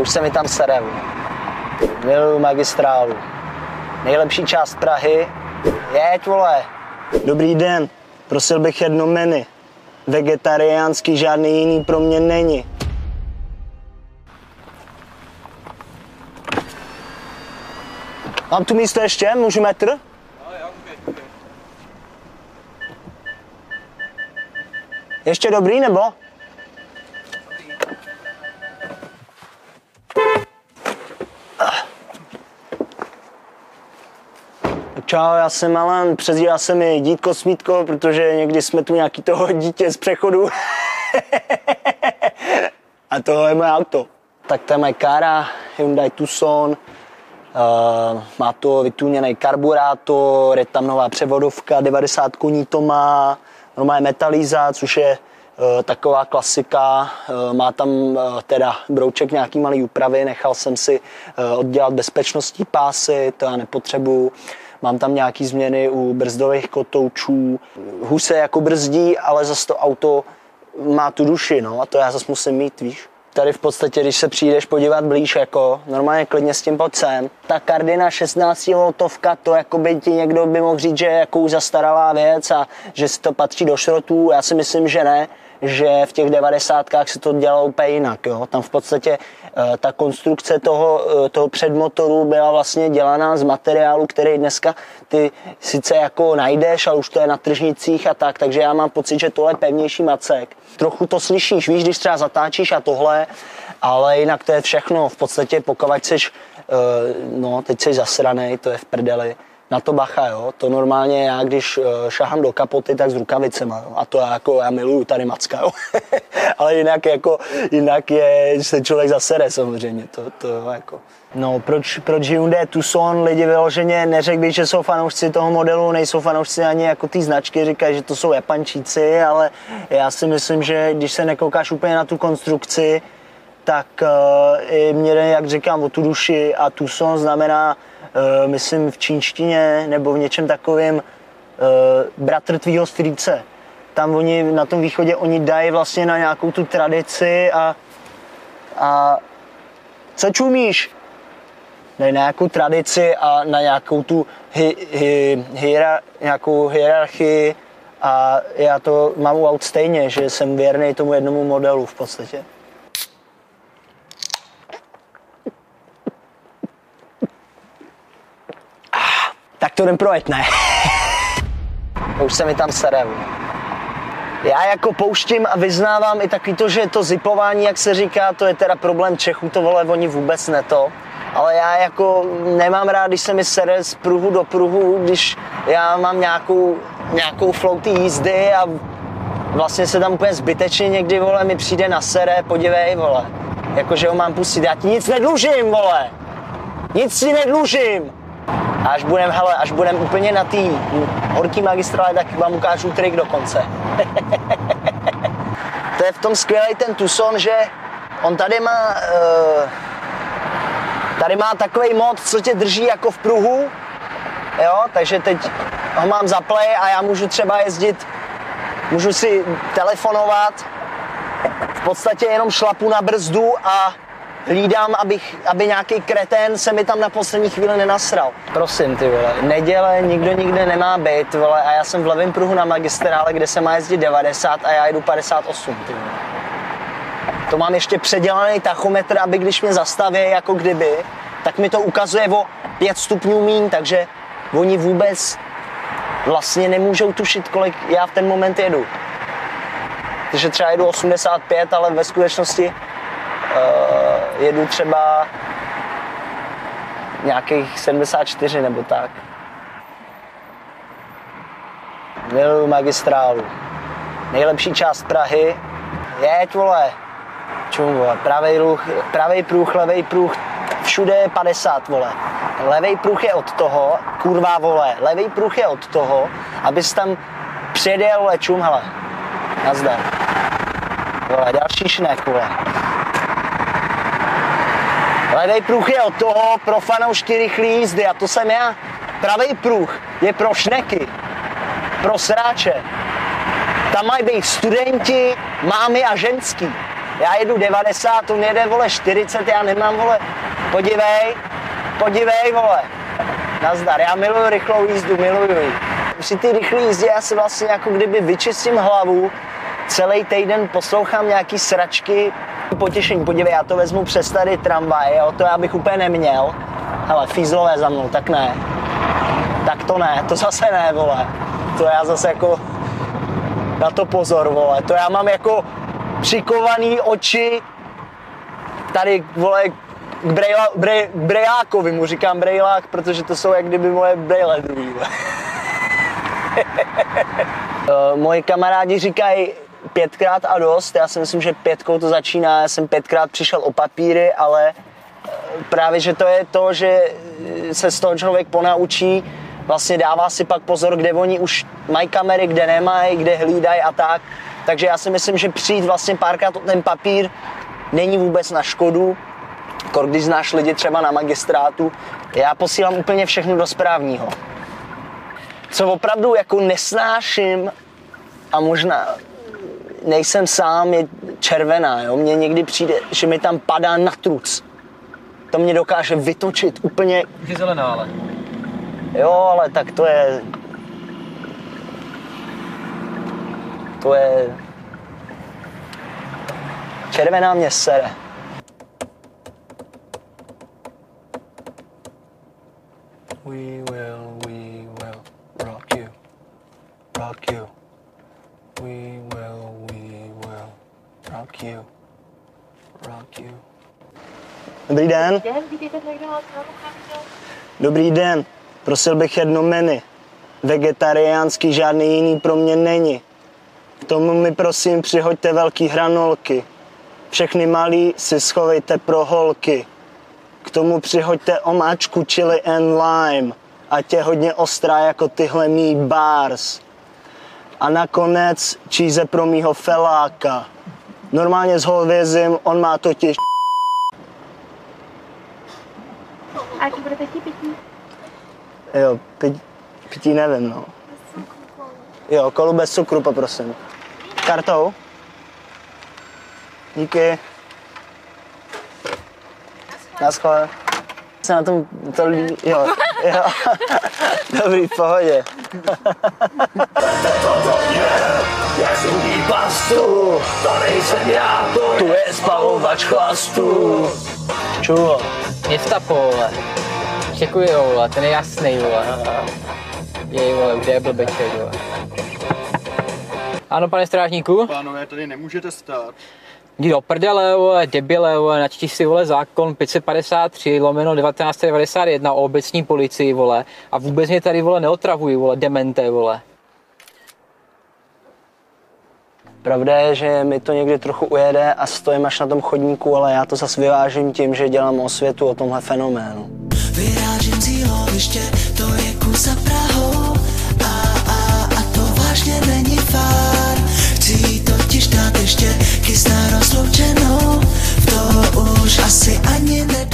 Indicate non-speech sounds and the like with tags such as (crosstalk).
Už se mi tam serem. Miluju magistrálu. Nejlepší část Prahy. Jeď, vole. Dobrý den, prosil bych jedno menu. Vegetariánský žádný jiný pro mě není. Mám tu místo ještě? Můžu metr? Ještě dobrý nebo? Čau, já jsem Alan, přezdívá se mi dítko Smítko, protože někdy jsme tu nějaký toho (laughs) dítě z přechodu. (laughs) A to je moje auto. Tak to je moje kára, Hyundai Tucson. Uh, má to vytůněný karburátor, je tam nová převodovka, 90 koní to má, normálně metalíza, což je uh, taková klasika. Uh, má tam uh, teda brouček nějaký malý úpravy, nechal jsem si uh, oddělat bezpečnostní pásy, to já nepotřebuju. Mám tam nějaký změny u brzdových kotoučů. Hůř se jako brzdí, ale zase to auto má tu duši, no, a to já zase musím mít, víš. Tady v podstatě, když se přijdeš podívat blíž, jako normálně klidně s tím pojď sem. Ta kardina 16 voltovka, to jako by ti někdo by mohl říct, že je jako zastaralá věc a že si to patří do šrotu. Já si myslím, že ne že v těch devadesátkách se to dělalo úplně jinak. Jo? Tam v podstatě uh, ta konstrukce toho, uh, toho předmotoru byla vlastně dělaná z materiálu, který dneska ty sice jako najdeš, ale už to je na tržnicích a tak, takže já mám pocit, že tohle je pevnější macek. Trochu to slyšíš, víš, když třeba zatáčíš a tohle, ale jinak to je všechno. V podstatě pokud seš, uh, no, teď jsi zasranej, to je v prdeli, na to bacha, jo. To normálně já, když eh, šahám do kapoty, tak s rukavicema, jo. A to já, jako, já miluju tady macka, jo. (laughs) Ale jinak, jako, jinak je, se člověk zasere samozřejmě, to, to jako. No, proč, proč Hyundai Tucson lidi vyloženě neřekli by, že jsou fanoušci toho modelu, nejsou fanoušci ani jako ty značky, říkají, že to jsou Japančíci, ale já si myslím, že když se nekoukáš úplně na tu konstrukci, tak uh, i mě jak říkám, o tu duši a Tucson znamená myslím v čínštině nebo v něčem takovém uh, bratr tvýho strýce. Tam oni na tom východě oni dají vlastně na nějakou tu tradici a, a co čumíš? Dají na nějakou tradici a na nějakou tu hi, hi, hierar, nějakou hierarchii a já to mám u aut stejně, že jsem věrný tomu jednomu modelu v podstatě. Tak to jdem projet, ne? (laughs) Už se mi tam serem. Já jako pouštím a vyznávám i taky to, že to zipování, jak se říká, to je teda problém Čechů, to vole, oni vůbec ne to. Ale já jako nemám rád, když se mi sere z pruhu do pruhu, když já mám nějakou, nějakou flow jízdy a vlastně se tam úplně zbytečně někdy, vole, mi přijde na sere, podívej, vole. Jakože ho mám pustit, já ti nic nedlužím, vole. Nic si nedlužím. A až budem, hele, až budem úplně na té horký magistrále, tak vám ukážu trik dokonce. (laughs) to je v tom skvělý ten Tucson, že on tady má uh, tady má takový mod, co tě drží jako v pruhu, jo, takže teď ho mám za play a já můžu třeba jezdit, můžu si telefonovat, v podstatě jenom šlapu na brzdu a hlídám, abych, aby nějaký kretén se mi tam na poslední chvíli nenasral. Prosím, ty vole, neděle nikdo nikde nemá být, vole, a já jsem v levém pruhu na magistrále, kde se má jezdit 90 a já jedu 58, ty vole. To mám ještě předělaný tachometr, aby když mě zastaví, jako kdyby, tak mi to ukazuje o 5 stupňů mín, takže oni vůbec vlastně nemůžou tušit, kolik já v ten moment jedu. Takže třeba jedu 85, ale ve skutečnosti uh, jedu třeba nějakých 74 nebo tak. Miluju magistrálu. Nejlepší část Prahy. Jeď, vole. Čum, vole. Pravej, ruch, pravej pruh, levej pruh, všude je 50, vole. Levej pruh je od toho, kurva, vole. Levej pruh je od toho, abys tam přijedel, vole, čum, hele. Nazdar. Vole, další šnek, vole. Levý pruh je od toho pro fanoušky rychlý jízdy a to jsem já. Pravý pruh je pro šneky, pro sráče. Tam mají být studenti, mámy a ženský. Já jedu 90, on jede, vole, 40, já nemám, vole, podívej, podívej, vole. Nazdar, já miluju rychlou jízdu, miluju ji. Při ty rychlé jízdě já si vlastně jako kdyby vyčistím hlavu, celý týden poslouchám nějaký sračky, potěšení. Podívej, já to vezmu přes tady tramvaj, jo, to já bych úplně neměl. Hele, fízlové za mnou, tak ne. Tak to ne, to zase ne, vole. To já zase jako na to pozor, vole. To já mám jako přikovaný oči tady, vole, k, brejla, brej, mu říkám brejlák, protože to jsou jak kdyby moje brejle druhý. (laughs) Eh, moji kamarádi říkají pětkrát a dost. Já si myslím, že pětkou to začíná. Já jsem pětkrát přišel o papíry, ale eh, právě, že to je to, že se z toho člověk ponaučí, vlastně dává si pak pozor, kde oni už mají kamery, kde nemají, kde hlídají a tak. Takže já si myslím, že přijít vlastně párkrát o ten papír není vůbec na škodu, když znáš lidi třeba na magistrátu, já posílám úplně všechno do správního. Co opravdu jako nesnáším a možná nejsem sám, je červená. Jo? Mně někdy přijde, že mi tam padá na truc. To mě dokáže vytočit úplně. Je zelená, ale. Jo, ale tak to je... To je... Červená mě sere. Rock you, rock you. Dobrý den. Den, vítejte v McDonald's, mám vám Dobrý den, prosil bych jedno menu. Vegetariánský žádný jiný pro mě není. K tomu mi prosím přihoďte velký hranolky. Všechny malý si schovejte pro holky. K tomu přihoďte omáčku chili and lime. Ať je hodně ostrá jako tyhle mý bars. A nakonec číze pro mýho feláka. Normálně s hovězím, on má totiž A jaký budete chtít pití? Jo, pit, pití nevím, no. Jo, kolu bez cukru, poprosím. Kartou? Díky. Naschle. Se na tom to líbí, jo, jo. (laughs) Dobrý, v pohodě. (laughs) pastu, to nejsem já, to tu je spalovač chlastu. Čuho. Gestapo, vole. Čekuji, vole, ten je jasný, vole. Jej, vole, kde je blbeček, vole. Ano, pane strážníku? Pánové, tady nemůžete stát. Jdi do prdele, vole, debile, vole, načti si, vole, zákon 553 lomeno 1991 o obecní policii, vole, a vůbec mě tady, vole, neotravují, vole, demente, vole. Pravda je, že mi to někdy trochu ujede a stojím až na tom chodníku, ale já to zase vyvážím tím, že dělám o světu, o tomhle fenoménu. Vyrážím cíloviště, to je kus za Prahou a, a, a to vážně není fár. Chci totiž dát ještě kysná rozloučenou, v to už asi ani nedá